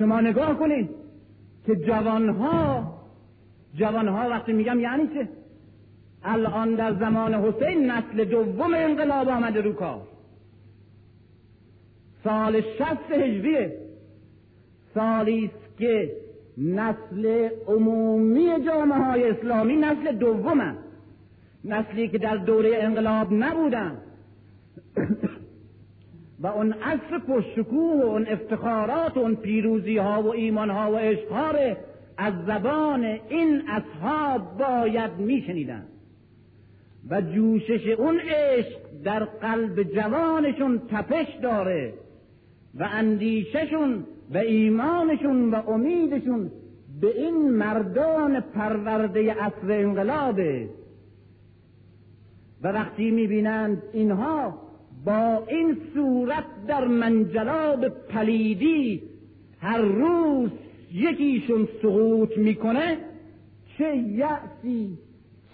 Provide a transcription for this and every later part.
شما نگاه کنید که جوانها جوانها وقتی میگم یعنی چه؟ الان در زمان حسین نسل دوم انقلاب آمده رو کار. سال شست هجریه. سالی است که نسل عمومی جامعه های اسلامی نسل دوم نسلی که در دوره انقلاب نبودن. و اون عصر پرشکوه و اون افتخارات و اون پیروزی ها و ایمان ها و عشق از زبان این اصحاب باید میشنیدن. و جوشش اون عشق در قلب جوانشون تپش داره و اندیششون و ایمانشون و امیدشون به این مردان پرورده اصر انقلابه. و وقتی می‌بینند اینها با این صورت در منجلاب پلیدی هر روز یکیشون سقوط می‌کنه چه یأسی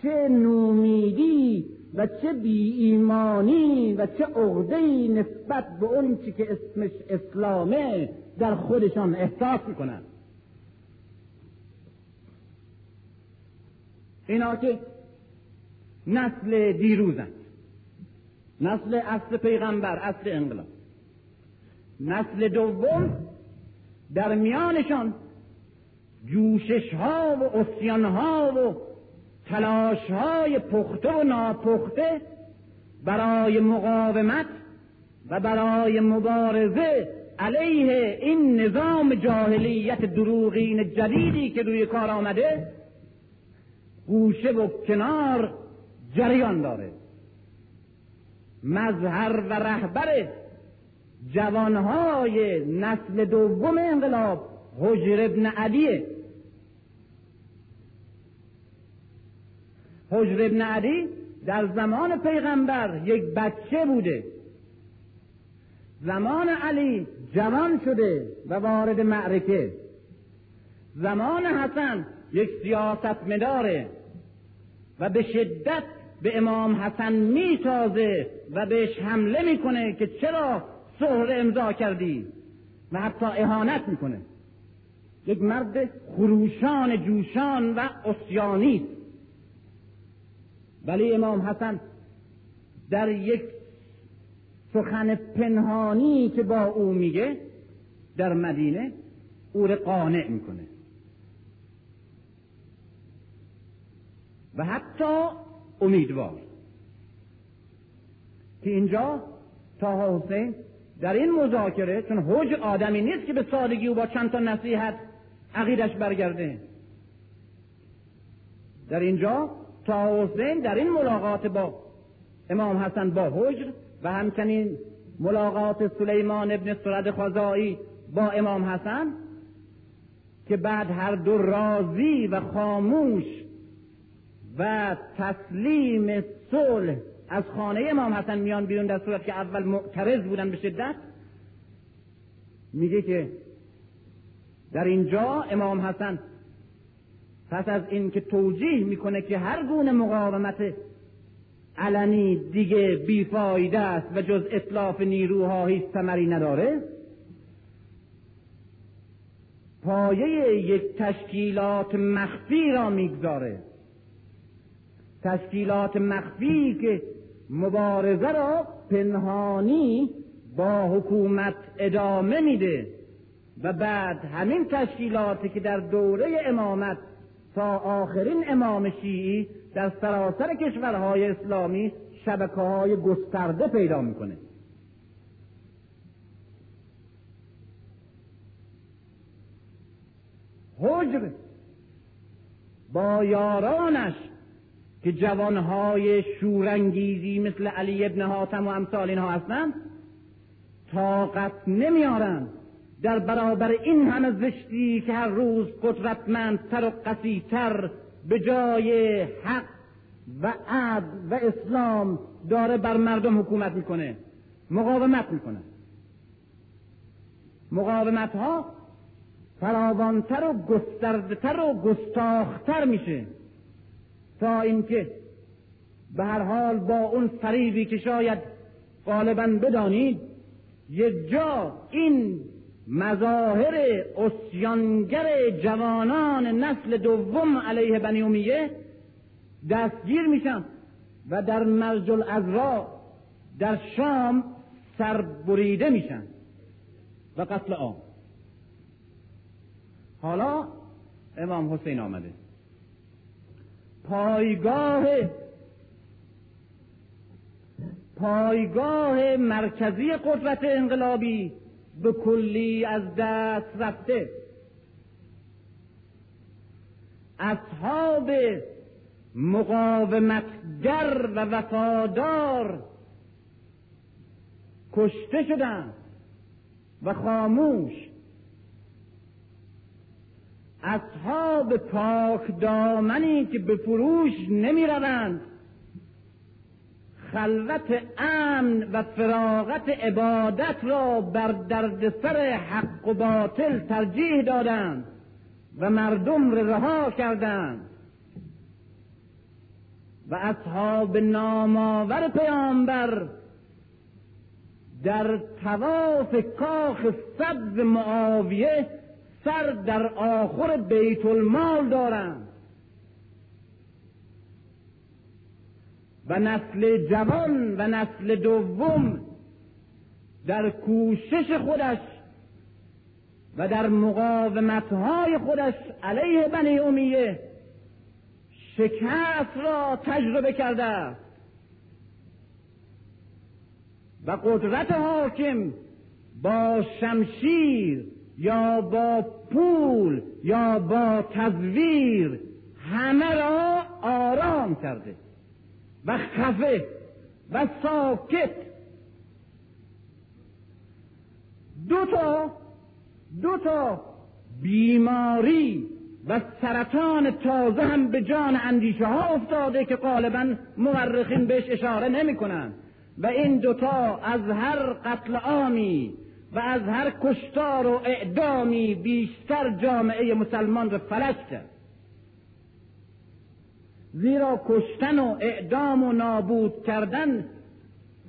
چه نومیدی و چه بی ایمانی و چه عقده نسبت به اون چی که اسمش اسلامه در خودشان احساس می‌کنن. اینا که نسل دیروزن. نسل اصل پیغمبر اصل انقلاب نسل دوم در میانشان جوشش ها و اسیان ها و تلاش های پخته و ناپخته برای مقاومت و برای مبارزه علیه این نظام جاهلیت دروغین جدیدی که روی کار آمده گوشه و کنار جریان داره مظهر و رهبر جوانهای نسل دوم انقلاب حجر ابن علیه حجر ابن علی در زمان پیغمبر یک بچه بوده. زمان علی جوان شده و وارد معرکه. زمان حسن یک سیاست مداره و به شدت به امام حسن میتازه و بهش حمله می‌کنه که چرا سهر امضا کردی و حتی اهانت می‌کنه. یک مرد خروشان جوشان و اسیانی. ولی امام حسن در یک سخن پنهانی که با او میگه در مدینه او را قانع می‌کنه. و حتی امیدوار. که اینجا تا حسین در این مذاکره چون حج آدمی نیست که به سادگی او با چند تا نصیحت عقیدش برگرده. در اینجا تا حسین در این ملاقات با امام حسن با حجر و همچنین ملاقات سلیمان ابن سرد خزایی با امام حسن که بعد هر دو راضی و خاموش و تسلیم صلح. از خانه امام حسن میان بیرون در صورت که اول معترض بودن به شدت. میگه که در اینجا امام حسن پس از اینکه توجیه می‌کنه که هر گونه مقاومت علنی دیگه بیفایده است و جز اطلاف نیروها هیچ ثمری نداره پایه یک تشکیلات مخفی را می‌گذاره. تشکیلات مخفی که مبارزه را پنهانی با حکومت ادامه میده. و بعد همین تشکیلاتی که در دوره امامت تا آخرین امام شیعی در سراسر کشورهای اسلامی شبکه های گسترده پیدا می‌کنه. حجر با یارانش که جوانهای شورانگیزی مثل علی ابن حاتم و امثال اینها هستند طاقت نمیارند. در برابر این همه زشتی که هر روز قدرتمندتر و قصیتر به جای حق و عدل و اسلام داره بر مردم حکومت می‌کنه مقاومت می‌کنه. مقاومت ها فراوانتر و گستردتر و گستاختر میشه. تا اینکه به هر حال با اون فریبی که شاید غالبا بدانید یک جا این مظاهر اسیانگر جوانان نسل دوم علیه بنی امیه دستگیر میشن و در مرج الازرا در شام سربریده میشن و قتل عام. حالا امام حسین آمده. پایگاه پایگاه مرکزی قدرت انقلابی به کلی از دست رفته. اصحاب مقاومتگر و وفادار کشته شدند و خاموش اصحاب پاک دامنی که به فروش نمی روند خلوت امن و فراغت عبادت را بر دردسر حق و باطل ترجیح دادند و مردم را رها کردند. و اصحاب نامآور پیامبر در تواف کاخ سبز معاویه سر در آخر بیت المال دارند. و نسل جوان و نسل دوم در کوشش خودش و در مقاومتهای خودش علیه بنی امیه شکست را تجربه کرده. و قدرت حاکم با شمشیر یا با پول یا با تزویر همه را آرام کرده. و خفه و ساکت. دو تا دو تا بیماری و سرطان تازه هم به جان اندیشه ها افتاده که غالبا مورخین بهش اشاره نمی کنند و این دوتا از هر قتل عامی و از هر کشتار و اعدامی بیشتر جامعه مسلمان را فلج کرد. زیرا کشتن و اعدام و نابود کردن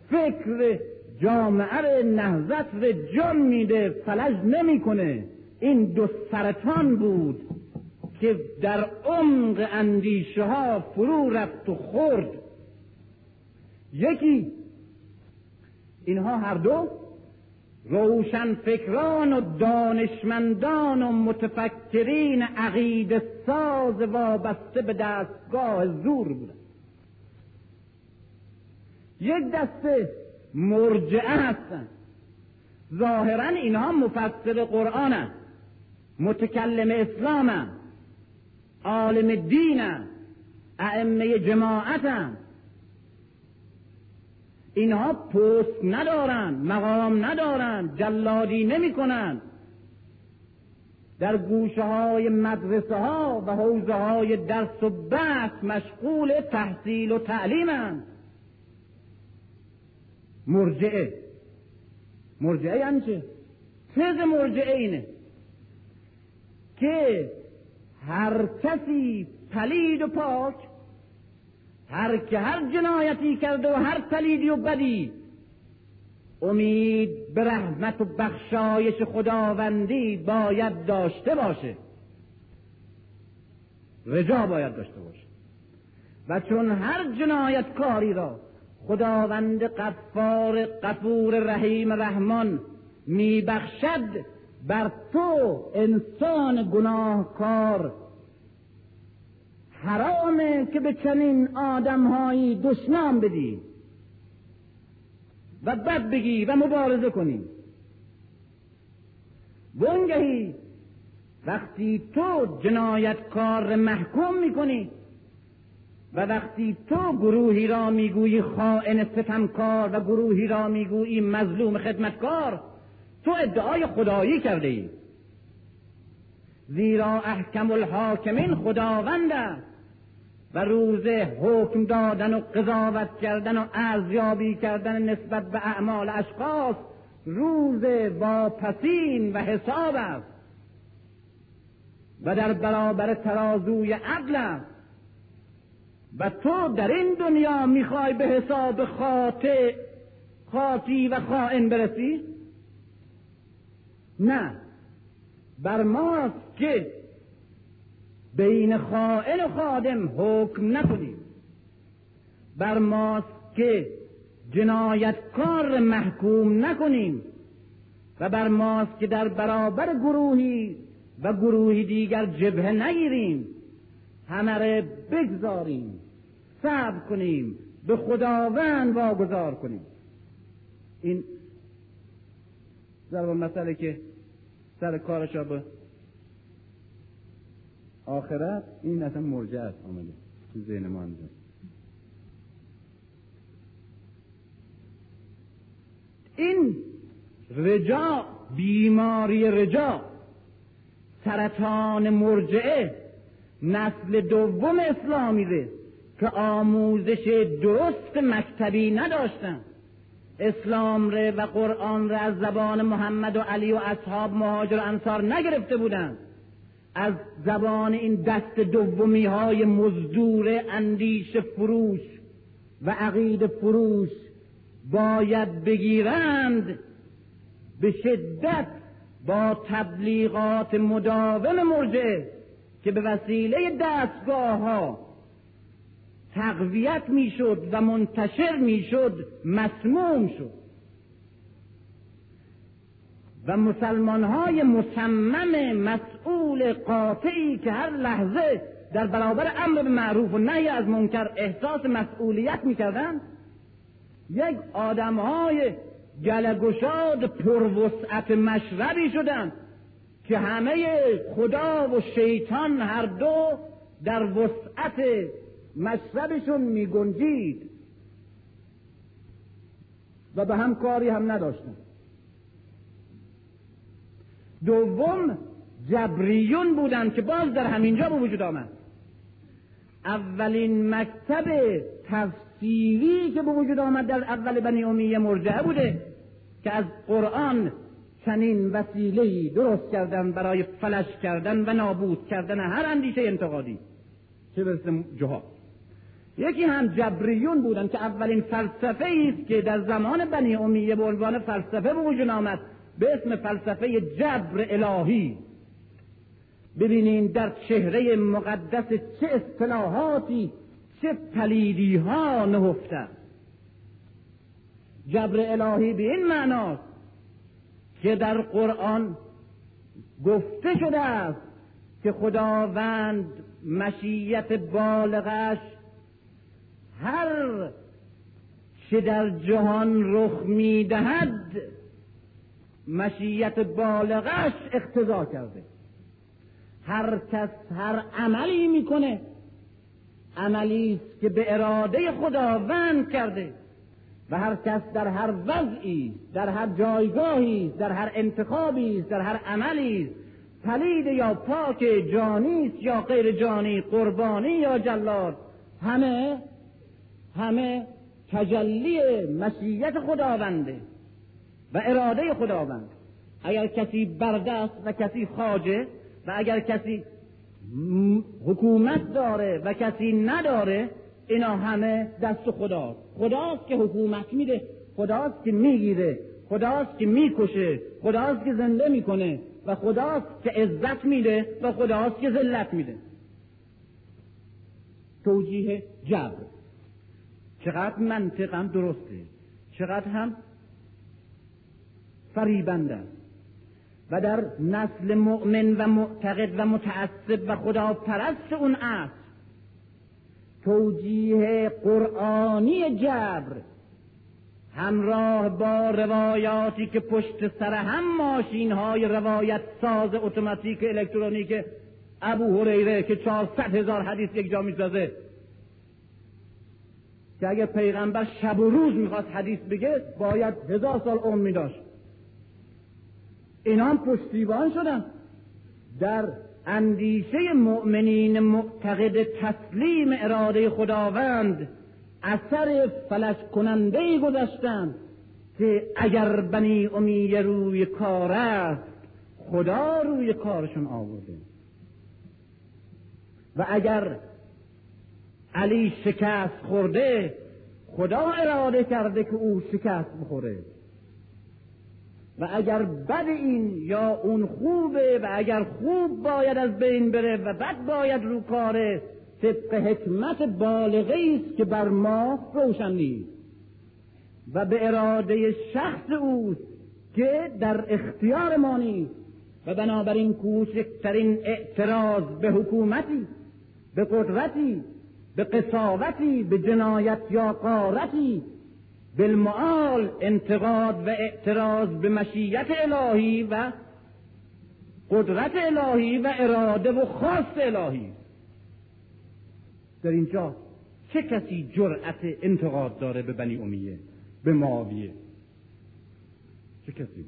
فکر جامعه را نهزت را جان میده فلج نمی‌کنه. این دو سرطان بود که در عمق اندیشه ها فرو رفت و خورد. یکی اینها هر دو روشن فکران و دانشمندان و متفکرین عقید ساز وابسته به دستگاه زور بودن یک دسته مرجعه هستند ظاهرا اینها مفسر قرآن متکلم اسلام عالم دین ائمه جماعت اینها پست ندارند مقام ندارند جلادی نمی کنند در گوشه های مدرسه ها و حوزه های درس و بحث مشغول تحصیل و تعلیمند. مرجعه. مرجعه یعنی چه؟ تز مرجعه اینه که هر کسی پلید و پاک هر که هر جنایتی کرده و هر پلیدی و بدی امید به رحمت و بخشایش خداوندی باید داشته باشه. رجا باید داشته باشه. و چون هر جنایت کاری را خداوند قفار قفور رحیم رحمان میبخشد بر تو انسان گناهکار حرامه که به چنین آدمهایی دشنام بدی. و بد بگی و مبارزه کنی. ونگهی وقتی تو جنایتکار محکوم می‌کنی و وقتی تو گروهی را می‌گویی خائن ستمکار و گروهی را می‌گویی مظلوم خدمتکار تو ادعای خدایی کرده ای زیرا احکم الحاکمین خداوند است. و روز حکم دادن و قضاوت کردن و ارزیابی کردن نسبت به اعمال اشخاص روز واپسین و حساب است. و در برابر ترازوی عدل است. و تو در این دنیا می‌خوای به حساب خاطع خاطی و خائن برسی؟ نه. بر ماست که بین خائن و خادم حکم نکنیم. بر ماست که جنایتکار محکوم نکنیم و بر ماست که در برابر گروهی و گروهی دیگر جبهه نگیریم. همه بگذاریم صبر کنیم به خداوند واگذار کنیم. این ضرب مسئله که سر کارش به آخرت این اصلا مرجع است آمده تو ذهن ما این رجا بیماری رجا سرطان مرجعه نسل دوم اسلامی ده که آموزش درست مکتبی نداشتن. اسلام ره و قرآن ره از زبان محمد و علی و اصحاب مهاجر و انصار نگرفته بودند از زبان این دست دومی های مزدور اندیش فروش و عقید فروش باید بگیرند به شدت با تبلیغات مداوم مرجعه که به وسیله دستگاه ها تقویت می‌شد و منتشر می‌شد مسموم شد. و مسلمان های مصمم مسئول قاطعی که هر لحظه در برابر امر به معروف و نهی از منکر احساس مسئولیت می‌کردند یک آدم های گلگشاد پروسعت مشربی شدند که همه خدا و شیطان هر دو در وسعت مشربشون می گنجید و به هم کاری هم نداشتن دوم جبریون بودند که باز در همینجا به وجود آمد. اولین مکتب تفسیری که به وجود آمد در اول بنی امیه مرجعه بوده که از قرآن چنین وسیله درست کردن برای فلش کردن و نابود کردن هر اندیشه انتقادی. چه برسه جهاد. یکی هم جبریون بودن که اولین فلسفه است که در زمان بنی امیه به عنوان فلسفه به وجود آمد. به اسم فلسفه جبر الهی. ببینین در چهره مقدس چه اصطلاحاتی چه پلیدی ها نهفته. جبر الهی به این معناست که در قرآن گفته شده است که خداوند مشیت بالغش هر چه در جهان رخ می‌دهد مشیت بالغش اقتضا کرده. هر کس هر عملی می‌کنه عملی است که به اراده خداوند کرده. و هر کس در هر وضعی در هر جایگاهی در هر انتخابی در هر عملی پلید یا پاک جانی یا غیر جانی قربانی یا جلاد. همه همه تجلی مشیت خداونده. و اراده خداوند. اگر کسی بردست و کسی خاجه و اگر کسی حکومت داره و کسی نداره اینا همه دست خداست. خداست که حکومت میده خداست که می‌گیره خداست که می‌کشه خداست که زنده می‌کنه و خداست که عزت میده و خداست که ذلت میده. توجیه جبر. چقدر منطقم درسته. چقدر هم فریبنده است و در نسل مؤمن و معتقد و متعصب و خدا پرست اون است. توجیه قرآنی جبر. همراه با روایاتی که پشت سر هم ماشین های روایت ساز اتوماتیک الکترونیک ابو هریره که چهارصد هزار حدیث یک جا می‌سازه. که اگه پیغمبر شب و روز می‌خواست حدیث بگه باید هزار سال عمر میداشت. اینا هم پشتیبان شدن. در اندیشه مؤمنین معتقد تسلیم اراده خداوند اثر فلش کننده گذاشتند که اگر بنی امیه روی کار است خدا روی کارشون آورده. و اگر علی شکست خورده خدا اراده کرده که او شکست بخوره. و اگر بد این یا اون خوبه و اگر خوب باید از بین بره و بد باید رو کاره طبق حکمت بالغه است که بر ما روشن نیست. و به اراده شخص اوست که در اختیار ما نیست. و بنابراین کوچکترین اعتراض به حکومتی به قدرتی به قصاوتی به جنایت یا قارتی بالمعال انتقاد و اعتراض به مشیت الهی و قدرت الهی و اراده و خواست الهی. در اینجا چه کسی جرأت انتقاد داره به بنی امیه به معاویه؟ چه کسی؟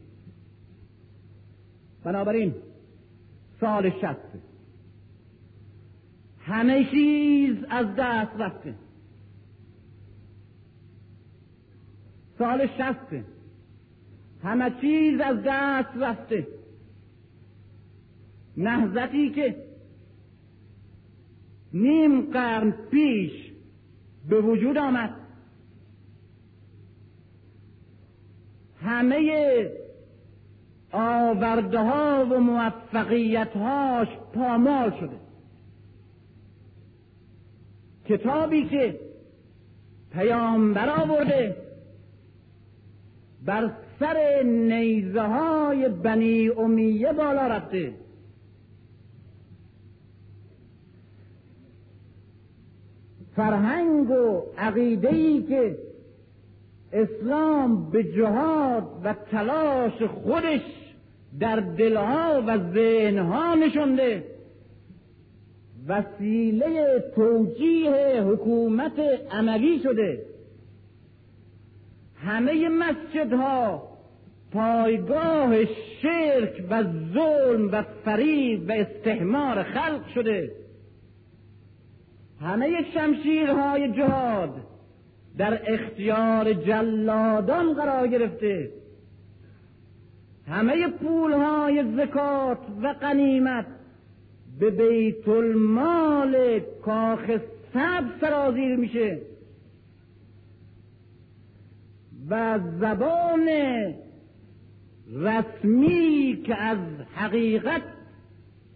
بنابراین سال شسته همه چیز از دست رفته. سال شسته همه چیز از دست رفته. نهزتی که نیم قرن پیش به وجود آمد. همه آورده ها و موفقیت هاش پامال شده. کتابی که پیامبر آورده بر سر نیزه های بنی امیه بالا رفته. فرهنگ و عقیده که اسلام به جهاد و تلاش خودش در دلها و ذهنها نشونده وسیله توجیه حکومت عملی شده. همه مسجدها پایگاه شرک و ظلم و فریب و استحمار خلق شده. همه شمشیرهای جهاد در اختیار جلادان قرار گرفته. همه پولهای زکات و قنیمت به بیت المال کاخ سب سرازیر میشه. و زبان رسمی که از حقیقت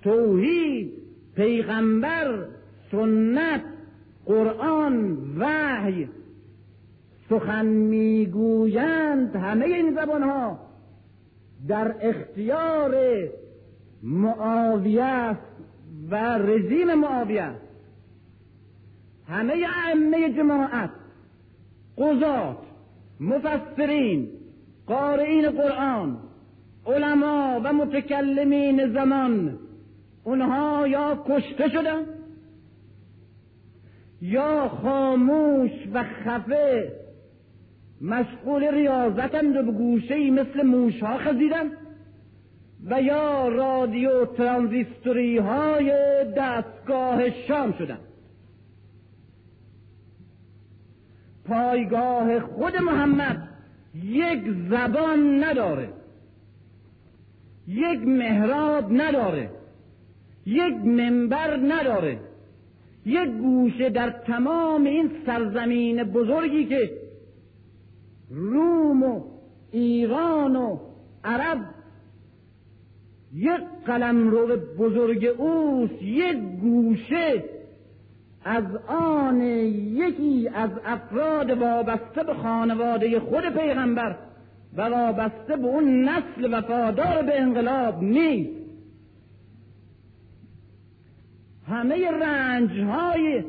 توحید پیغمبر سنت قرآن وحی سخن می‌گویند همه این زبان ها در اختیار معاویه و رژیم معاویه همه ائمه جماعت قضات مفسرین قارئین قرآن علما و متکلمین زمان اونها یا کشته شدن یا خاموش و خفه مشغول ریاضتند و به گوشه مثل موشها خزیدن و یا رادیو ترانزیستوری های دستگاه شام شدن. پایگاه خود محمد یک زبان نداره یک محراب نداره یک منبر نداره یک گوشه در تمام این سرزمین بزرگی که روم و ایران و عرب یک قلم رو بزرگ اوست یک گوشه از آن یکی از افراد وابسته به خانواده خود پیغمبر و وابسته به اون نسل وفادار به انقلاب نیست. همه رنج های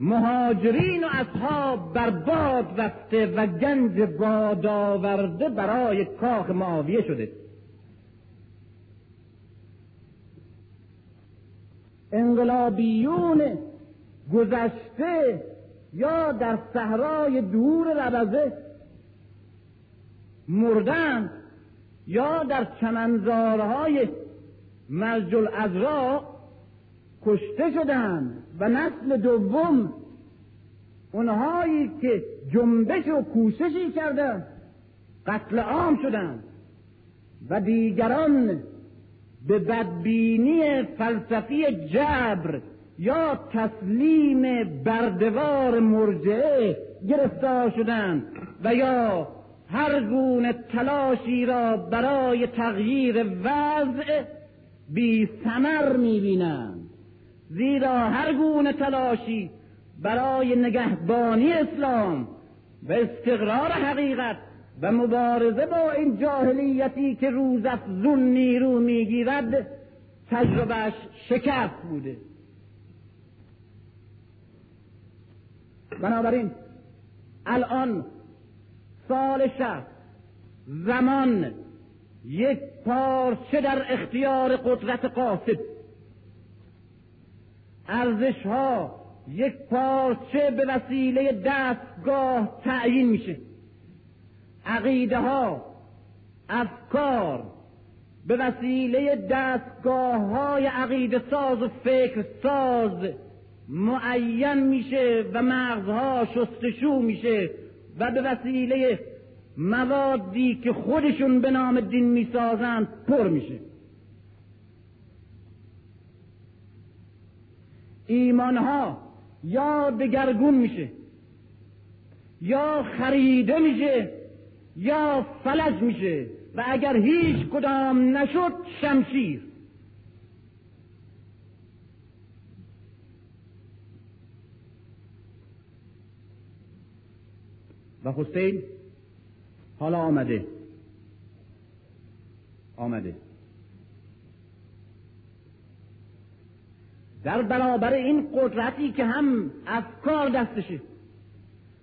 مهاجرین و اصحاب برباد رفته و گنج باد آورده برای کاخ معاویه شده. انقلابیون گذشته یا در صحرای دور ربزه مردن یا در چمنزارهای مرج الازرا کشته شدند و نسل دوم اونهایی که جنبش و کوششی کردند قتل عام شدند و دیگران به بدبینی فلسفی جبر یا تسلیم بردوار مرجعه گرفتار شدند و یا هر گونه تلاشی را برای تغییر وضع بی ثمر می‌بینند. زیرا هر گونه تلاشی برای نگهبانی اسلام و استقرار حقیقت و مبارزه با این جاهلیتی که روز افزون نیرو می‌گیرد تجربهش شکست بوده. بنابراین الان سال شهر زمان یک پارچه در اختیار قدرت قاصد ارزش ها یک پارچه به وسیله دستگاه تعیین میشه. عقیده ها افکار به وسیله دستگاه های عقیده ساز و فکر ساز معین میشه و مغزها شستشو میشه و به وسیله موادی که خودشون به نام دین می‌سازند پر میشه. ایمانها یا دگرگون میشه یا خریده میشه یا فلج میشه و اگر هیچ کدام نشد شمشیر. و حسین حالا آمده. آمده. در برابر این قدرتی که هم افکار دستشه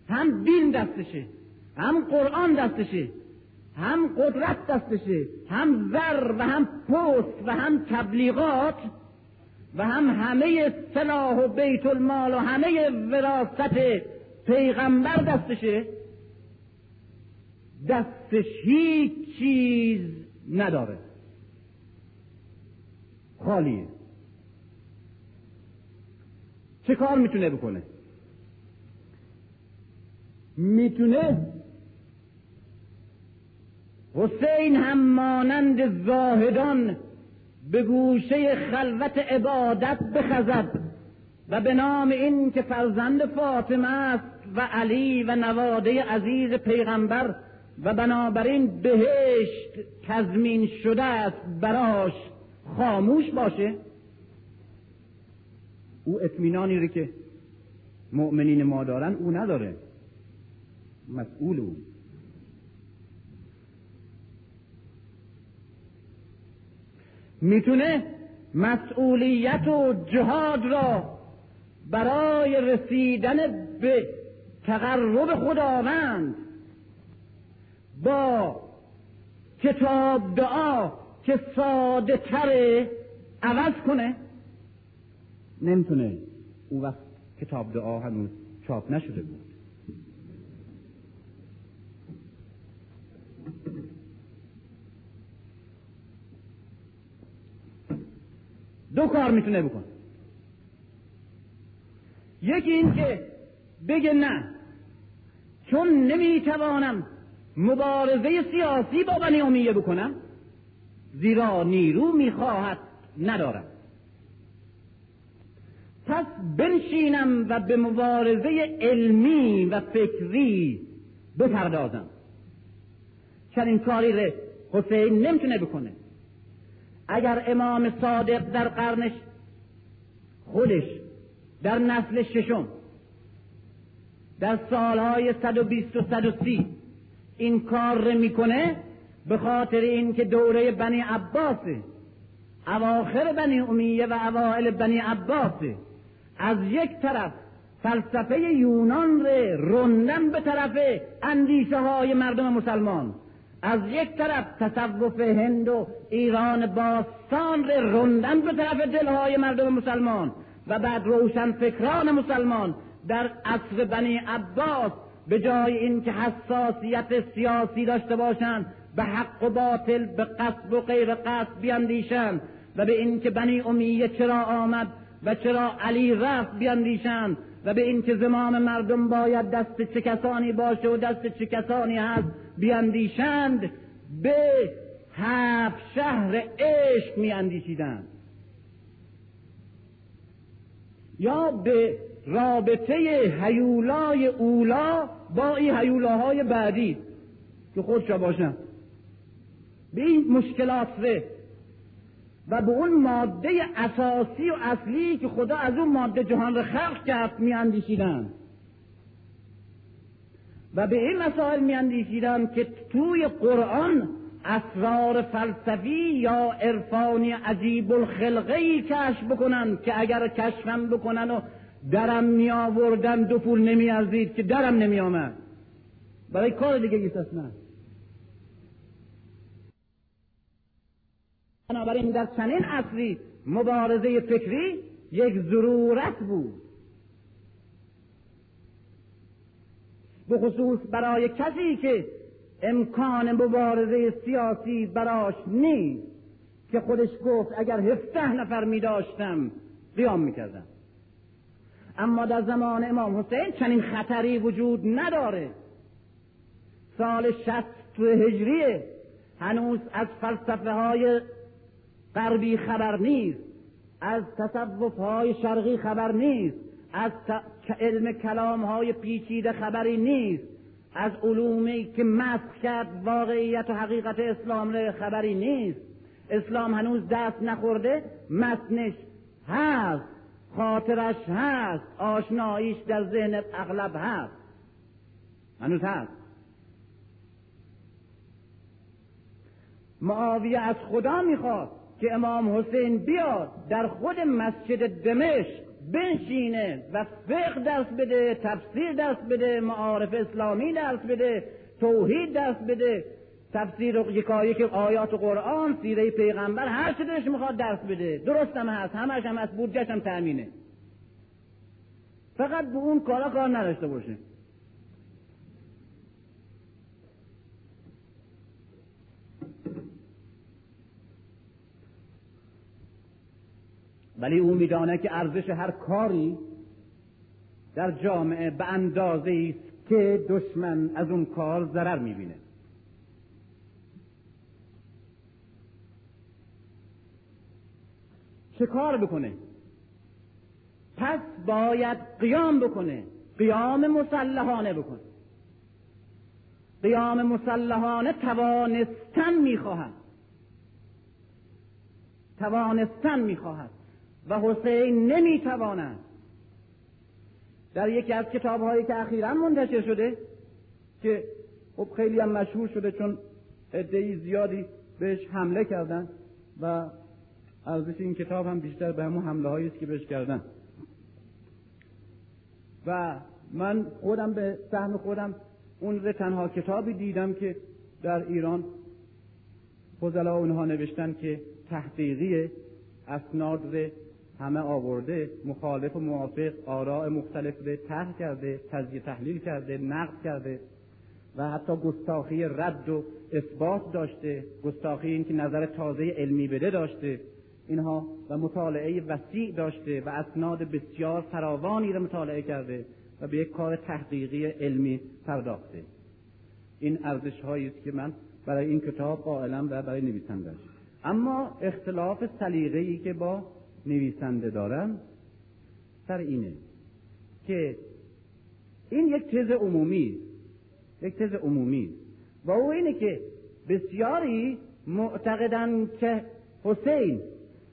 هم دین دستشه هم قرآن دستشه هم قدرت دستشه هم زر و هم پست و هم تبلیغات و هم همه سلاح و بیت المال و همه وراست پیغمبر دستشه. دستش هیچ چیز نداره. خالیه چه کار می‌تونه بکنه؟ می‌تونه حسین هم مانند زاهدان به گوشه خلوت عبادت بخزد و به نام این که فرزند فاطمه است و علی و نواده عزیز پیغمبر و بنابراین بهشت تضمین شده است براش خاموش باشه. او اطمینانی رو که مؤمنین ما دارن او نداره. مسئول او. می‌تونه مسئولیت و جهاد را برای رسیدن به تقرب خداوند با کتاب دعا که ساده تره عوض کنه. نمی‌تونه او وقت کتاب دعا هنوز چاپ نشده بود. دو کار می‌تونه بکنه. یکی این که بگه نه چون نمی‌توانم مبارزه سیاسی با بنی امیه بکنم؟ زیرا نیرو می‌خواهد ندارم. پس بنشینم و به مبارزه علمی و فکری بپردازم. چنین کاری رو حسین نمی‌تونه بکنه. اگر امام صادق در قرنش خودش در نسل ششم در سالهای 120 و 130 این کار می‌کنه به خاطر اینکه دوره بنی عباسه اواخر بنی امیه و اوائل بنی عباسه از یک طرف فلسفه یونان ره رندن به طرف اندیشه های مردم مسلمان. از یک طرف تصوف هند و ایران باستان ره رندن به طرف دلهای مردم مسلمان. و بعد روشن فکران مسلمان در عصر بنی عباس به جای اینکه حساسیت سیاسی داشته باشند به حق و باطل به قصب و غیر قصب بیاندیشند و به اینکه بنی امیه چرا آمد و چرا علی رفت بیاندیشند و به اینکه زمام مردم باید دست چه کسانی باشه و دست چه کسانی هست بیاندیشند به هفت شهر عشق میاندیشیدند. یا به رابطه هیولای اولا با این هیولاهای بعدی که خودشا باشن. به این مشکلات ره. و به اون ماده اساسی و اصلی که خدا از اون ماده جهان را خلق کرد میاندیشیدن. و به این مسائل میاندیشیدن که توی قرآن اسرار فلسفی یا عرفانی عجیب الخلقه ای کشف بکنن که اگر کشفم بکنن و درم می آوردن دو پول نمی ارزید که درم نمی آمد. برای کار دیگه ایست اصلا. بنابراین در چنین اصلی مبارزه فکری یک ضرورت بود. به خصوص برای کسی که امکان مبارزه سیاسی براش نیست که خودش گفت اگر هفته نفر می داشتم قیام می کردم. اما در زمان امام حسین چنین خطری وجود نداره. سال شست هجریه. هنوز از فلسفه های غربی خبر نیست. از تصوف های شرقی خبر نیست. از علم کلام های پیچیده خبری نیست. از علومی که مسخ کرد واقعیت و حقیقت اسلام را خبری نیست. اسلام هنوز دست نخورده متنش هست. خاطرش هست آشناییش در ذهن اغلب هست. هنوز هست. معاویه از خدا می‌خواد که امام حسین بیاد در خود مسجد دمشق بنشینه و فقه درس بده تفسیر درس بده معارف اسلامی درس بده توحید درس بده. تفسیر یکایی که آیات قرآن سیره پیغمبر هر چه دلش می‌خواد درس بده. درست هم هست همش هم هست بودجهش هم تأمینه. فقط به اون کارا کار نداشته باشه. ولی او میدانه که ارزش هر کاری در جامعه به اندازه است که دشمن از اون کار ضرر می‌بینه. چه کار بکنه؟ پس باید قیام بکنه. قیام مسلحانه بکنه. قیام مسلحانه توانستن می‌خواهد. توانستن می‌خواهد. و حسین نمی‌تواند. در یکی از کتاب هایی که اخیرا منتشر شده که خب خیلی هم مشهور شده چون عدهای زیادی بهش حمله کردن و ارزش این کتاب هم بیشتر به همون حمله هایی است که بهش کردن. و من خودم به سهم خودم اون رو تنها کتابی دیدم که در ایران فضلا اونها نوشتن که تحقیقی اسناد همه آورده مخالف و موافق آراء مختلف رو طرح کرده تجزیه تحلیل کرده نقد کرده و حتی گستاخی رد و اثبات داشته. گستاخی این که نظر تازه علمی بده داشته. اینها و مطالعه وسیع داشته و اسناد بسیار فراوانی را مطالعه کرده و به یک کار تحقیقی علمی پرداخته. این ارزش هایی است که من برای این کتاب قائلم و برای نویسندش اما اختلاف سلیقه‌ای که با نویسنده دارم سر اینه که این یک تز عمومی یک تز عمومی. و او اینه که بسیاری معتقدن که حسین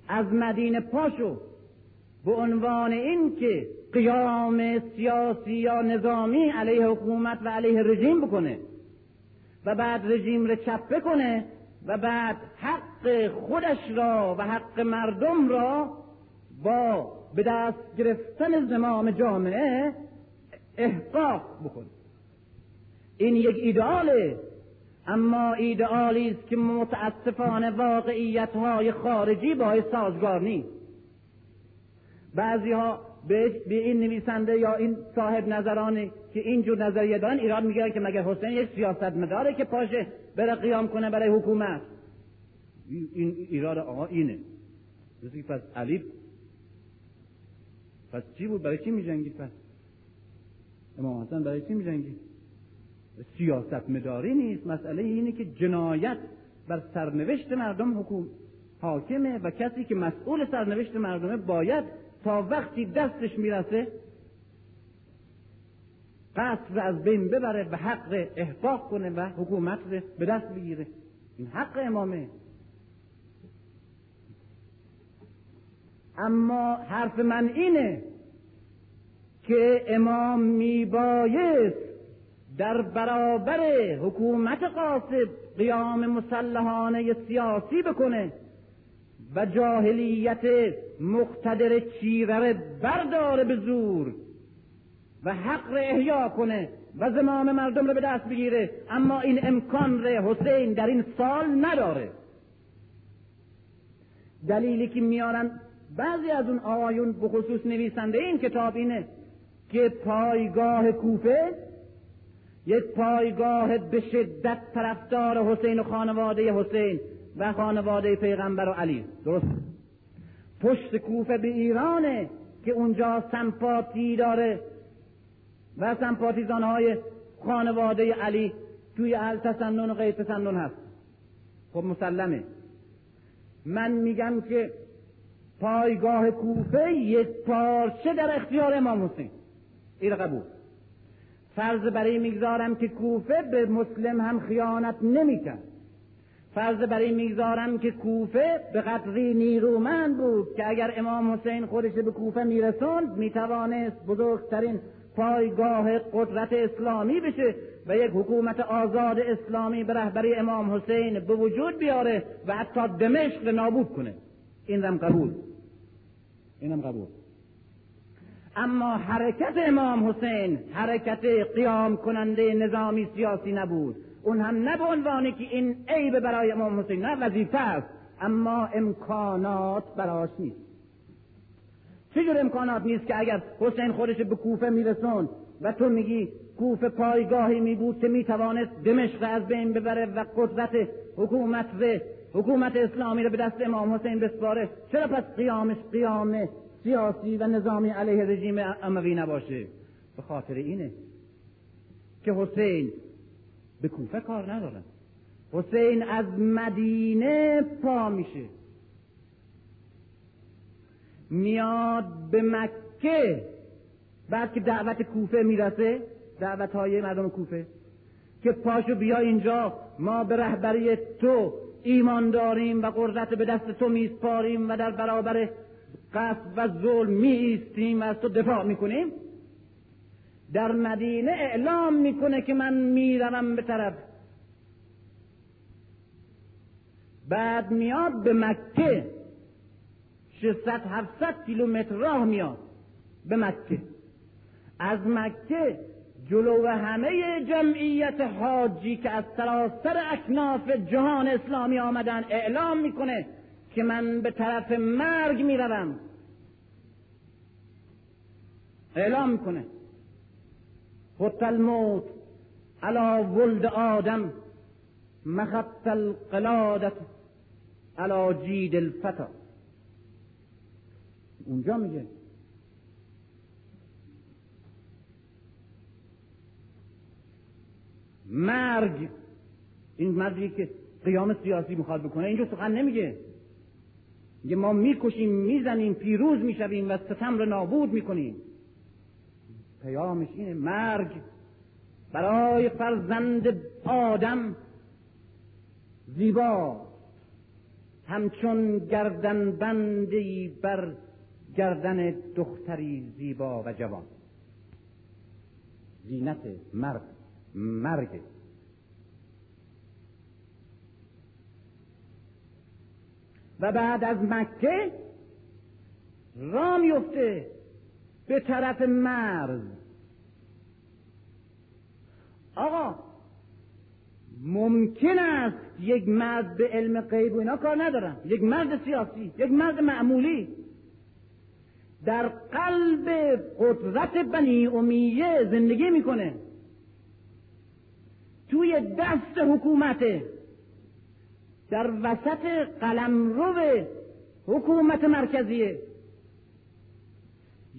از مدینه پاشو به عنوان این که قیام سیاسی یا نظامی علیه حکومت و علیه رژیم بکنه و بعد رژیم رو چپه کنه و بعد حق خودش را و حق مردم را با به دست گرفتن زمام جامعه احقاق بکنه. این یک ایداله اما ایدئالی است که متاسفانه واقعیت های خارجی با سازگار نیست. بعضی ها به این نویسنده یا این صاحب نظرانی که اینجور نظریه دارن ایراد می‌گیرن که مگر حسین یک سیاست مداره که پاشه بره قیام کنه برای حکومت. این ایراد آقا اینه. پس علی پس چی بود؟ برای چی میجنگید پس؟ امام حسن برای چی میجنگید؟ سیاست مداری نیست. مسئله اینه که جنایت بر سرنوشت مردم حکوم حاکمه و کسی که مسئول سرنوشت مردمه باید تا وقتی دستش می‌رسه قصر از بین ببره و حق احقاق کنه و حکومت رو به دست بگیره. این حق امامه. اما حرف من اینه که امام میبایست در برابر حکومت قاسب قیام مسلحانه سیاسی بکنه و جاهلیت مقتدر چیره برداره به زور و حق را احیا کنه و زمام مردم رو به دست بگیره. اما این امکان ره حسین در این سال نداره. دلیلی که میارن بعضی از اون آقایون به خصوص نویسنده این کتاب اینه که پایگاه کوفه یک پایگاه به شدت طرفدار حسین و خانواده حسین و خانواده پیغمبر و علی. درست؟ پشت کوفه به ایرانه که اونجا سمپاتی داره و سمپاتیزان های خانواده علی توی اهل تسنن و غیر تسنن هست. خب مسلمه. من میگم که پایگاه کوفه یک پارچه در اختیار امام حسین. این قبول فرض برای می‌گذارم که کوفه به مسلم هم خیانت نمی‌کرد. فرض برای می‌گذارم که کوفه به قدری نیرومند بود که اگر امام حسین خودش به کوفه میرسوند می‌توانست بزرگترین پایگاه قدرت اسلامی بشه و یک حکومت آزاد اسلامی به رهبری امام حسین به وجود بیاره و حتی دمشق نابود کنه. این هم قبول. اینم قبول. اما حرکت امام حسین حرکت قیام کننده نظامی سیاسی نبود. اون هم نه به عنوانی که این عیب برای امام حسین نه وظیفه است اما امکانات براش نیست. چجور امکانات نیست که اگر حسین خودش به کوفه میرسون و تو میگی کوفه پایگاهی می بود که می‌توانست دمشق از بین ببره و قدرت حکومت و حکومت اسلامی رو به دست امام حسین بسپاره چرا پس قیامش قیام سیاسی و نظامی علیه رژیم اموی نباشه. به خاطر اینه که حسین به کوفه کار ندارن. حسین از مدینه پا میشه. میاد به مکه. بعد که دعوت کوفه می‌رسه دعوت های مردم کوفه که پاشو بیا اینجا ما به رهبری تو ایمان داریم و قدرت به دست تو میسپاریم و در برابر قصد و ظلم می ایستیم و از تو دفاع می‌کنیم. در مدینه اعلام می‌کنه که من می‌روم به طرف. بعد میاد به مکه. 600 700 کیلومتر راه میاد به مکه. از مکه جلو همه جمعیت حاجی که از سراسر اکناف جهان اسلامی آمدن اعلام می‌کنه که من به طرف مرگ می‌روم. اعلام می‌کنه خط الموت علا ولد آدم. مخط القلادت علا جید الفتا اونجا میگه. مرگ. این مردی که قیام سیاسی می‌خواد بکنه اینجا سخن نمیگه. میگه ما می‌کشیم می‌زنیم پیروز می‌شویم و ستم رو نابود می‌کنیم. پیامش اینه مرگ برای فرزند آدم زیبا. همچون گردن بندی بر گردن دختری زیبا و جوان. زینت مرگ مرگ. و بعد از مکه را میفته به طرف مرز. آقا ممکن است یک مرد به علم غیب و اینا کار ندارم. یک مرد سیاسی یک مرد معمولی. در قلب قدرت بنی امیه زندگی می‌کنه. توی دست حکومته. در وسط قلمرو حکومت مرکزیه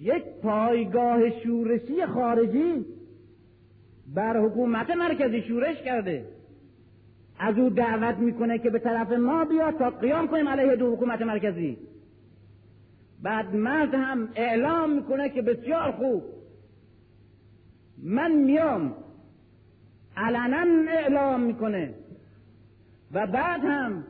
یک پایگاه شورشی خارجی بر حکومت مرکزی شورش کرده. از او دعوت می‌کنه که به طرف ما بیاد تا قیام کنیم علیه دو حکومت مرکزی. بعد مرد هم اعلام می‌کنه که بسیار خوب. من میام. علنا اعلام می‌کنه. و بعد هم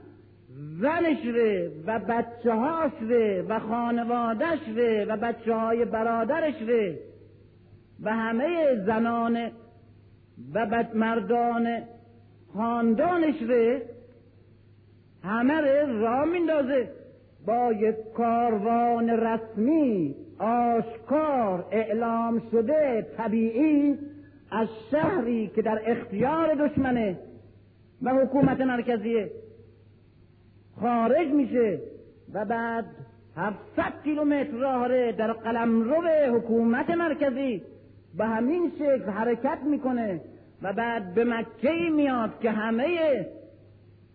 زنش ره و بچه هاش ره و خانوادش ره و بچه های برادرش ره و همه زنان و مردان خاندانش ره همه ره را میندازه. با یک کاروان رسمی آشکار اعلام شده طبیعی از شهری که در اختیار دشمنه. و حکومت مرکزیه. خارج میشه و بعد 700 کیلومتر راه در قلمرو حکومت مرکزی. به همین شکل حرکت می‌کنه و بعد به مکه میاد که همه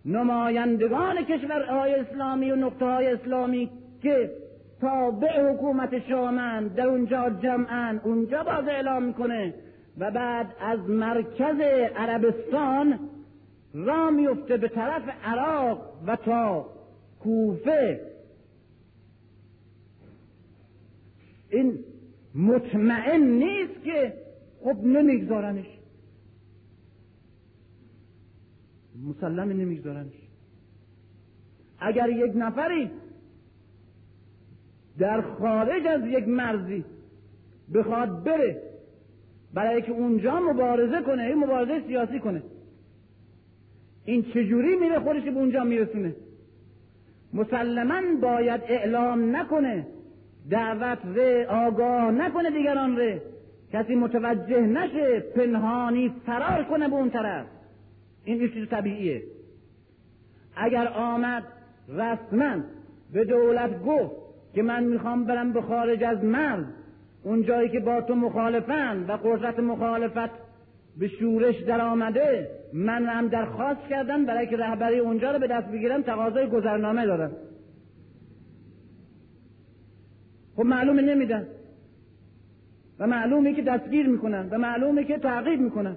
نمایندگان کشورهای اسلامی و نقطه های اسلامی که تابع حکومت شامن در اونجا جمعن اونجا باز اعلام می‌کنه. و بعد از مرکز عربستان را میفته به طرف عراق و تا کوفه. این مطمئن نیست که خب نمیگذارنش. مسلم نمیگذارنش. اگر یک نفری در خارج از یک مرزی بخواد بره برای که اونجا مبارزه کنه این مبارزه سیاسی کنه این چجوری میره خودش به اونجا میرسونه؟ مسلما باید اعلام نکنه دعوت ره آگاه نکنه دیگران ره. کسی متوجه نشه پنهانی فرار کنه به اون طرف. این یه چیز طبیعیه. اگر آمد رسما به دولت گفت که من می‌خوام برم به خارج از مرز اون جایی که با تو مخالفن و قدرت مخالفت به شورش در آمده من هم درخواست کردم برای که رهبری اونجا رو به دست بگیرم تقاضای گذرنامه دارم. خب معلومه نمیدن و معلومه که دستگیر می‌کنن و معلومه که تعقیب می‌کنن.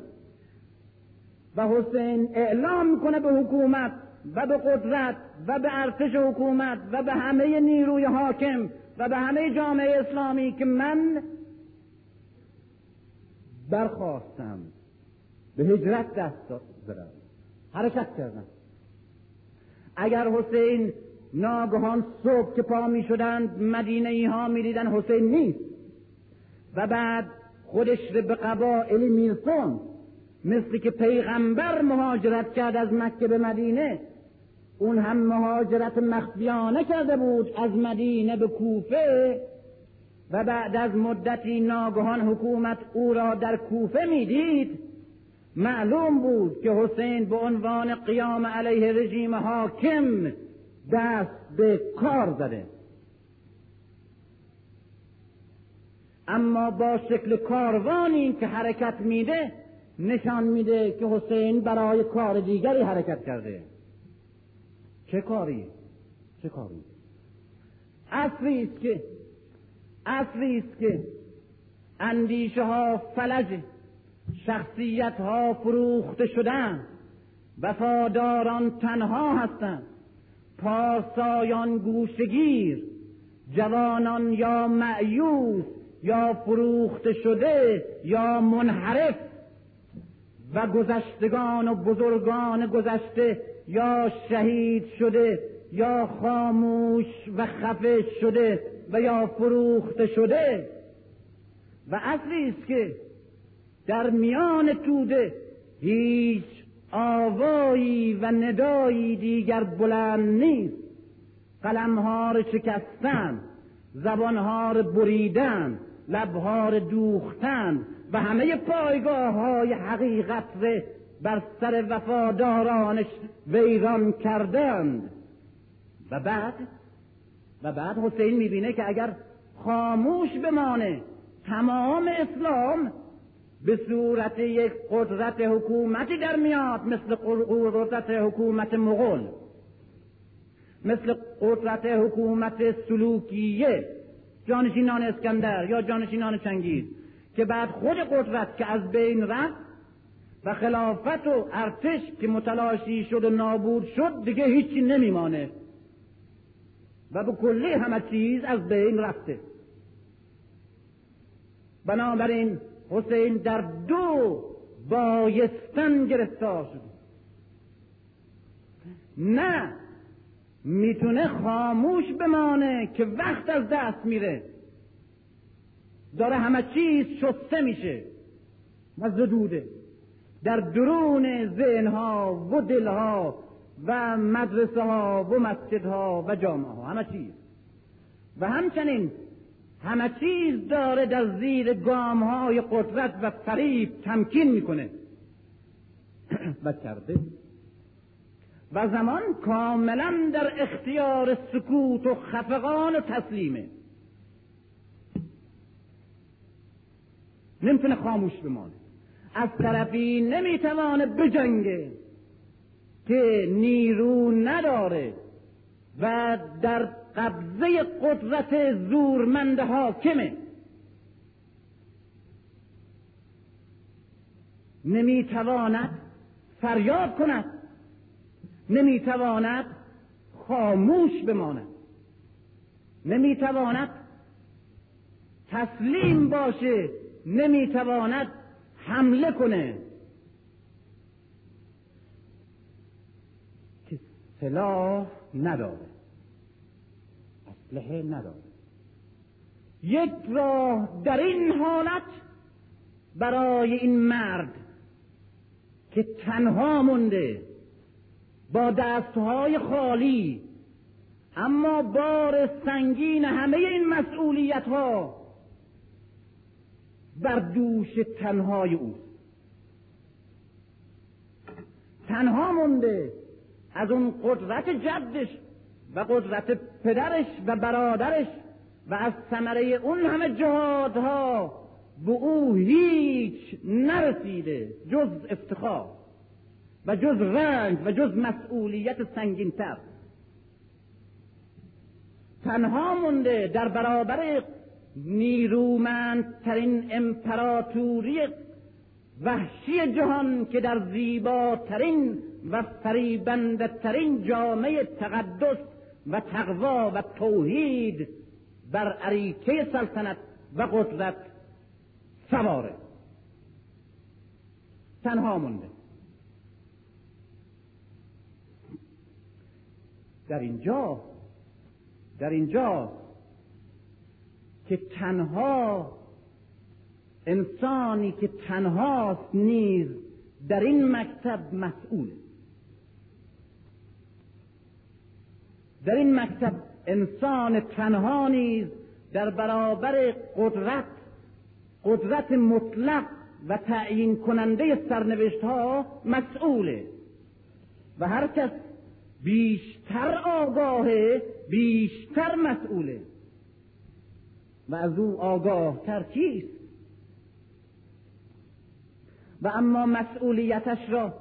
و حسین اعلام می‌کنه به حکومت و به قدرت و به ارتش حکومت و به همه نیروی حاکم و به همه جامعه اسلامی که من برخواستم. به هجرت دست دارم. حرکت کردم. اگر حسین ناگهان صبح که پا می شدند مدینه ای ها می دیدن حسین نیست. و بعد خودش به قبائل میرسون مثل که پیغمبر مهاجرت کرد از مکه به مدینه اون هم مهاجرت مخفیانه کرده بود از مدینه به کوفه و بعد از مدتی ناگهان حکومت او را در کوفه می‌دید معلوم بود که حسین به عنوان قیام علیه رژیم حاکم دست به کار زده. اما با شکل کاروانی که حرکت میده نشان میده که حسین برای کار دیگری حرکت کرده. چه کاری؟ چه کاری؟ اصلی است که اصلی است که اندیشه ها فلج شخصیت ها فروخته شدن وفاداران تنها هستند. پارسایان گوشگیر جوانان یا معیوس یا فروخته شده یا منحرف. و گذشتگان و بزرگان گذشته یا شهید شده یا خاموش و خفه شده و یا فروخته شده. و اصلی است که در میان توده هیچ آوایی و ندایی دیگر بلند نیست. قلمها را شکستن زبانها را بریدن لبها دوختن و همه پایگاه های حقیقت را بر سر وفادارانش ویران کردند. و بعد و بعد حسین می‌بینه که اگر خاموش بمانه تمام اسلام به صورت یک قدرت حکومتی در میاد مثل قدرت حکومت مغول مثل قدرت حکومت سلوکیه جانشینان اسکندر یا جانشینان چنگیز که بعد خود قدرت که از بین رفت و خلافت و ارتش که متلاشی شد و نابود شد دیگه هیچی نمیمانه و به کلی همه چیز از بین رفته. بنابراین حسین در دو بایستن گرفتار شده نه می‌تونه خاموش بمانه که وقت از دست میره. داره همه چیز شسته میشه. و زدوده در درون ذهنها و دلها و مدرسه ها و مسجدها و جامعه ها همه چیز. و همچنین همه چیز داره در زیر گام های قدرت و فریب تمکین می‌کنه. و کرده و زمان کاملا در اختیار سکوت و خفقان و تسلیمه. نمی‌تونه خاموش بمانه. از طرفی نمی‌توانه بجنگه که نیرو نداره. و در قبضه قدرت زورمند حاکمه نمی‌تواند فریاد کند. نمی‌تواند خاموش بماند. نمی‌تواند تسلیم باشه. نمی‌تواند حمله کنه که سلاح نداره. اسلحه نداره. یک راه در این حالت برای این مرد که تنها مونده با دستهای خالی اما بار سنگین همه این مسئولیت ها بر دوش تنهای او تنها مونده از اون قدرت جدش و قدرت پدرش و برادرش و از ثمره اون همه جهادها به او هیچ نرسیده جز افتخار و جز رنج و جز مسئولیت سنگینتر. تنها مونده در برابر نیرومندترین امپراتوری وحشی جهان که در زیباترین و فریبندترین جامعه تقدس و تقوا و توحید بر عریکه سلطنت و قدرت سواره. تنها مونده. در اینجا در اینجا که تنها انسانی که تنهاست نیز در این مکتب مسئول در این مکتب انسان تنها نیز در برابر قدرت قدرت مطلق و تعیین کننده سرنوشت ها مسئوله و هر کس بیشتر آگاهه بیشتر مسئوله و از او آگاه تر کیست و اما مسئولیتش را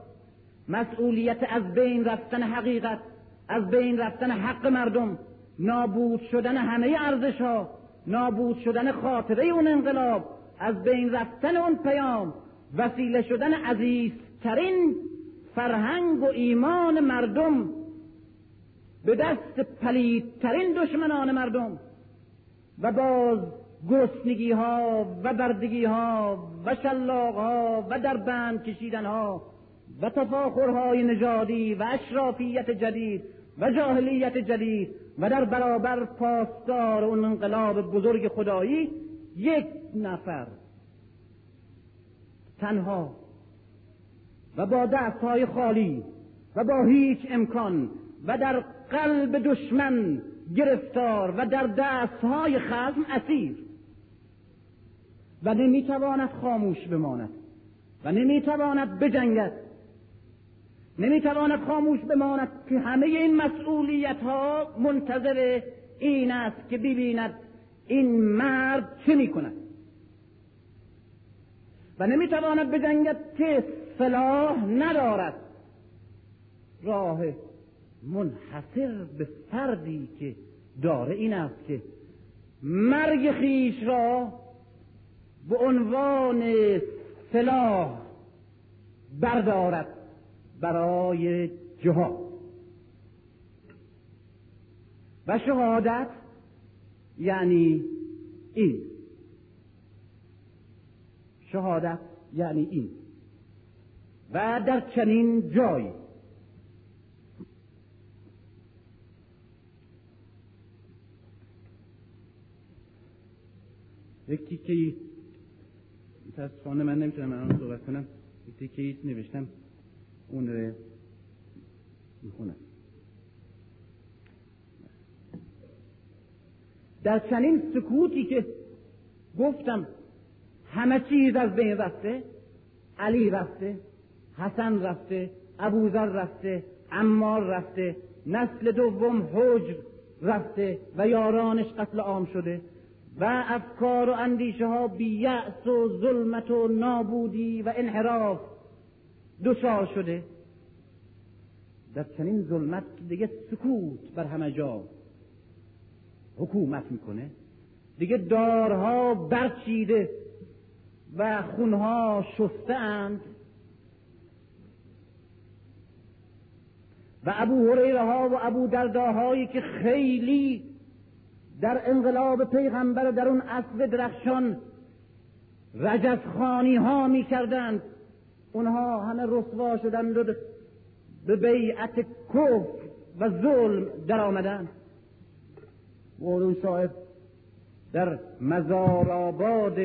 مسئولیت از بین رفتن حقیقت از بین رفتن حق مردم نابود شدن همه ارزش ها نابود شدن خاطره اون انقلاب از بین رفتن اون پیام وسیله شدن عزیزترین فرهنگ و ایمان مردم به دست پلیدترین دشمنان مردم. و باز گرسنگی ها و بردگی ها و شلاق ها و در بند کشیدن ها و تفاخرهای نژادی و اشرافیت جدید و جاهلیت جدید و در برابر پاسدار اون انقلاب بزرگ خدایی یک نفر. تنها و با دستهای خالی و با هیچ امکان و در قلب دشمن گرفتار و در دستهای خزم اسیر. و نمی‌تواند خاموش بماند و نمی‌تواند بجنگد. نمی‌تواند خاموش بماند که همه این مسئولیت ها منتظر این است که ببیند این مرد چه می‌کند. و نمی‌تواند بجنگد که سلاح ندارد راه منحصر به فردی که داره این است که مرگ خیش را به عنوان سلاح بردارد. برای جهاد. و شهادت یعنی این. شهادت یعنی این. و در چنین جایی. یک تیکه متاسفانه من نمی‌تونم الان صحبت کنم. یک تیکه نوشتم. اون رو می‌خونم. در چنین سکوتی که گفتم همه چیز از بین رفته علی رفته حسن رفته ابوذر رفته عمار رفته نسل دوم حجر رفته و یارانش قتل عام شده و افکار و اندیشه ها بیعص و ظلمت و نابودی و انحراف دچار شده. در چنین ظلمت دیگه سکوت بر همه جا حکومت می‌کنه. دیگه دارها برچیده و خونها شسته اند و ابو هریره ها و ابو درداهایی که خیلی در انقلاب پیغمبر در اون اصل درخشان رجزخانی ها می کردند اونها همه رسوا شدند و به بیعت کفر و ظلم در آمدند مولوی صاحب در مزار آباد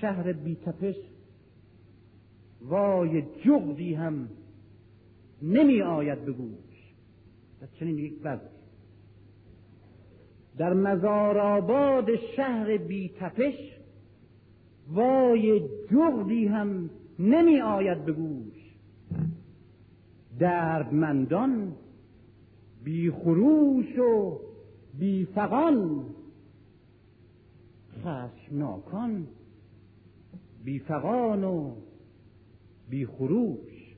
شهر بیتپش وای جغدی هم نمی آید به گوش. در چنین یک وضع در مزار آباد شهر بیتپش وای جغدی هم نمی آید به گوش. دردمندان بی خروش و بی فقان خشمناکان بی فقان و بی خروش.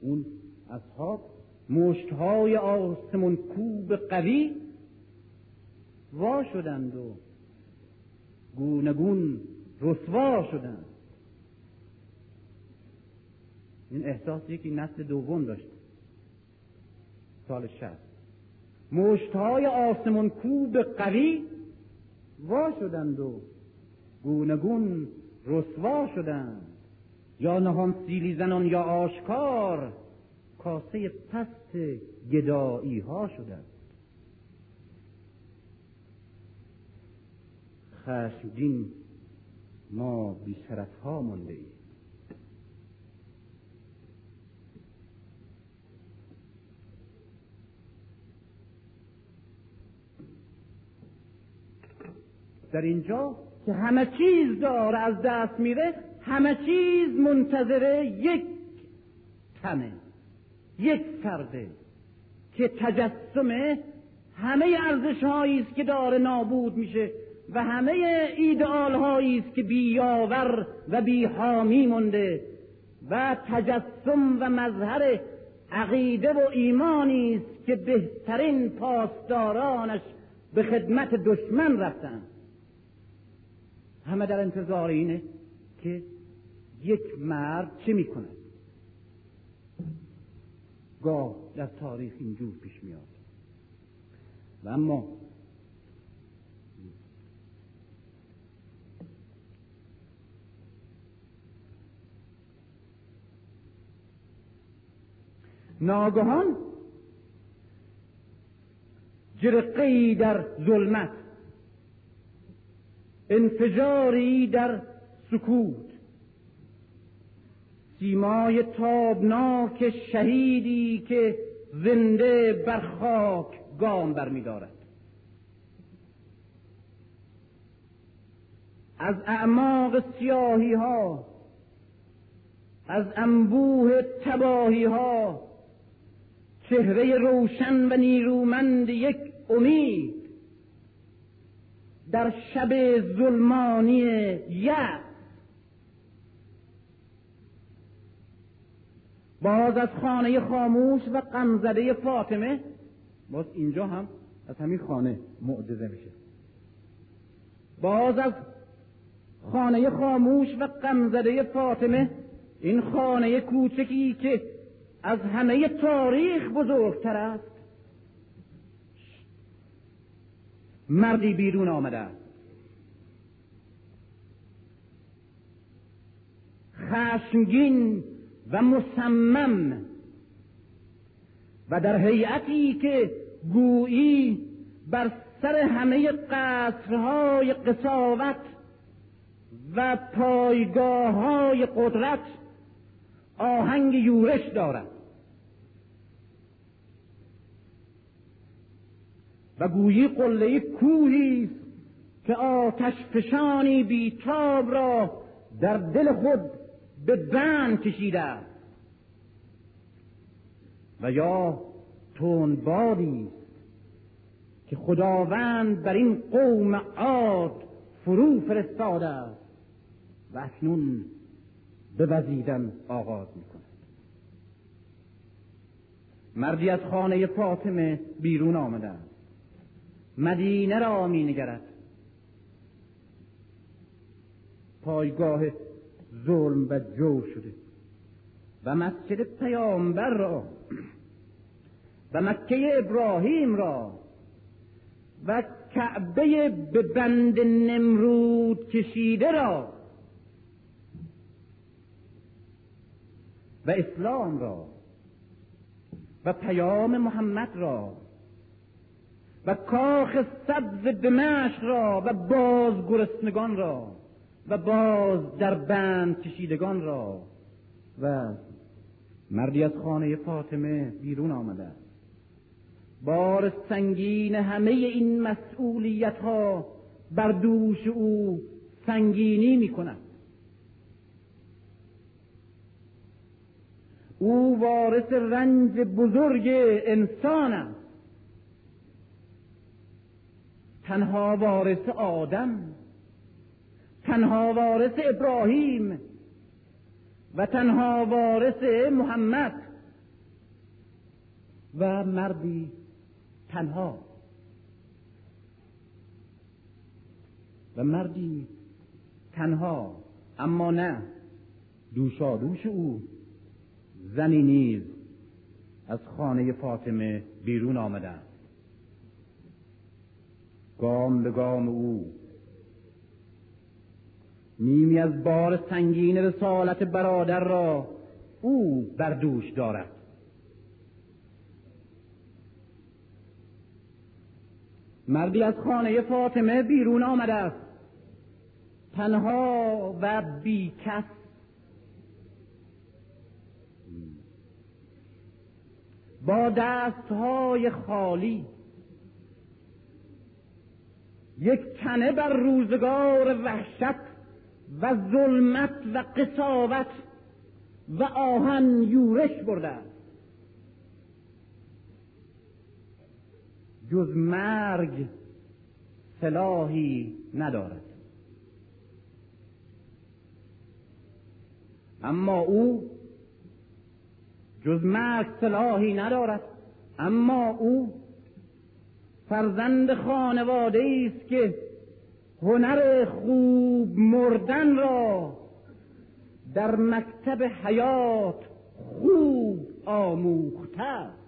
اون اصحاب مشتهای آسمون کوب قوی وا شدند و گونگون رسوا شدند. این احساس یکی نسل دوم داشت. سال شهست مشتهای آسمون کوب قوی وا شدند و گونگون رسوا شدند. یا نهان سیلی زنان یا آشکار کاسه پست گدایی ها شدند. خشمگین ما بی ها مونده ایم. در اینجا که همه چیز داره از دست میره همه چیز منتظره یک تنه یک فرده که تجسم همه ارزش است که داره نابود میشه و همه ایدئال است که بیاور و بیحامی مونده و تجسم و مظهر عقیده و ایمانی است که بهترین پاسدارانش به خدمت دشمن رفتند همه در انتظار اینه که یک مرد چه می‌کنه گاه در تاریخ اینجور پیش میاد و اما ناگهان جرقی در ظلمت انفجاری در سکوت. سیمای تابناک شهیدی که زنده بر خاک گام برمیدارد. از اعماق سیاهی ها از انبوه تباهی ها چهره روشن و نیرومند یک امید در شب ظلمانی یأس. باز از خانه خاموش و غمزده فاطمه باز اینجا هم از همین خانه معجزه میشه. باز از خانه خاموش و غمزده فاطمه این خانه کوچکی که از همه تاریخ بزرگتر است مردی بیرون آمده. است خشمگین و مصمم و در هیئتی که گویی بر سر همه قصرهای قصاوت و پایگاه های قدرت آهنگ یورش دارد. و گویی قله کوهی که آتش فشانی بیتاب را در دل خود به بند کشیده و یا تندبادی که خداوند بر این قوم عاد فرو فرستاده و اکنون به وزیدن آغاز می کند مردی از خانه فاطمه بیرون آمده مدینه را می نگرد پایگاه ظلم و جور شده و مسجد پیامبر را و مکه ابراهیم را و کعبه به بند نمرود کشیده را و اسلام را و پیام محمد را کاخ سبز دمشق را و باز گرسنگان را و باز در بند کشیدگان را و مردی از خانه فاطمه بیرون آمده بار سنگین همه این مسئولیت ها بر دوش او سنگینی می کند او وارث رنج بزرگ انسان است. تنها وارث آدم تنها وارث ابراهیم و تنها وارث محمد و مردی تنها. و مردی تنها اما نه دوشادوش او زنی نیز از خانه فاطمه بیرون آمده گام به گام او. نیمی از بار سنگین رسالت برادر را او بر دوش دارد. مردی از خانه فاطمه بیرون آمده است. تنها و بیکس با دستهای خالی یک تنه بر روزگار وحشت و ظلمت و قصاوت و آهن یورش برده. جز مرگ سلاحی ندارد. اما او جز مرگ سلاحی ندارد. اما او فرزند خانواده است که هنر خوب مردن را در مکتب حیات خوب آموخته است.